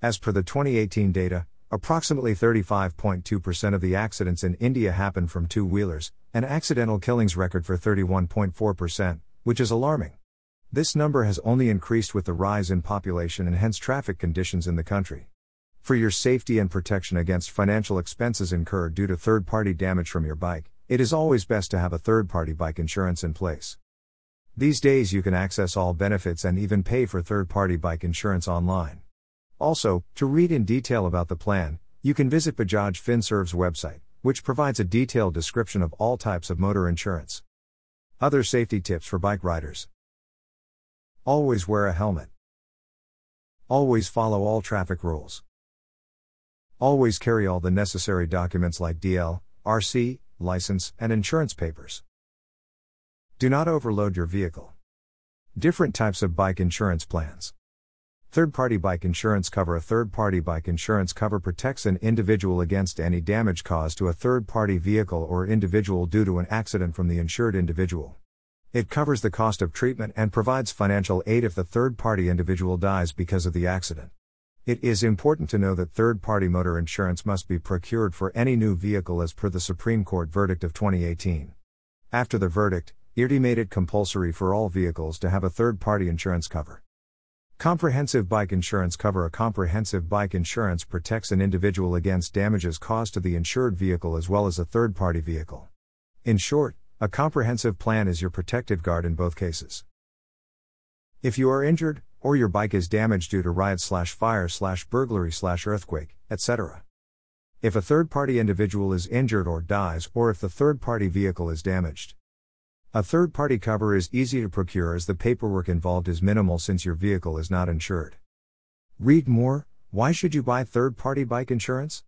As per the 2018 data, approximately 35.2% of the accidents in India happen from two wheelers, an accidental killings record for 31.4%, which is alarming. This number has only increased with the rise in population and hence traffic conditions in the country. For your safety and protection against financial expenses incurred due to third party damage from your bike, it is always best to have a third party bike insurance in place. These days, you can access all benefits and even pay for third party bike insurance online. Also, to read in detail about the plan, you can visit Bajaj Finserv's website, which provides a detailed description of all types of motor insurance. Other safety tips for bike riders Always wear a helmet. Always follow all traffic rules. Always carry all the necessary documents like DL, RC, license, and insurance papers. Do not overload your vehicle. Different types of bike insurance plans. Third party bike insurance cover A third party bike insurance cover protects an individual against any damage caused to a third party vehicle or individual due to an accident from the insured individual. It covers the cost of treatment and provides financial aid if the third party individual dies because of the accident. It is important to know that third party motor insurance must be procured for any new vehicle as per the Supreme Court verdict of 2018. After the verdict, IRDAI made it compulsory for all vehicles to have a third party insurance cover. Comprehensive bike insurance cover A comprehensive bike insurance protects an individual against damages caused to the insured vehicle as well as a third party vehicle. In short, a comprehensive plan is your protective guard in both cases. If you are injured, or your bike is damaged due to riot slash fire slash burglary slash earthquake, etc. If a third party individual is injured or dies, or if the third party vehicle is damaged. A third party cover is easy to procure as the paperwork involved is minimal since your vehicle is not insured. Read more Why should you buy third party bike insurance?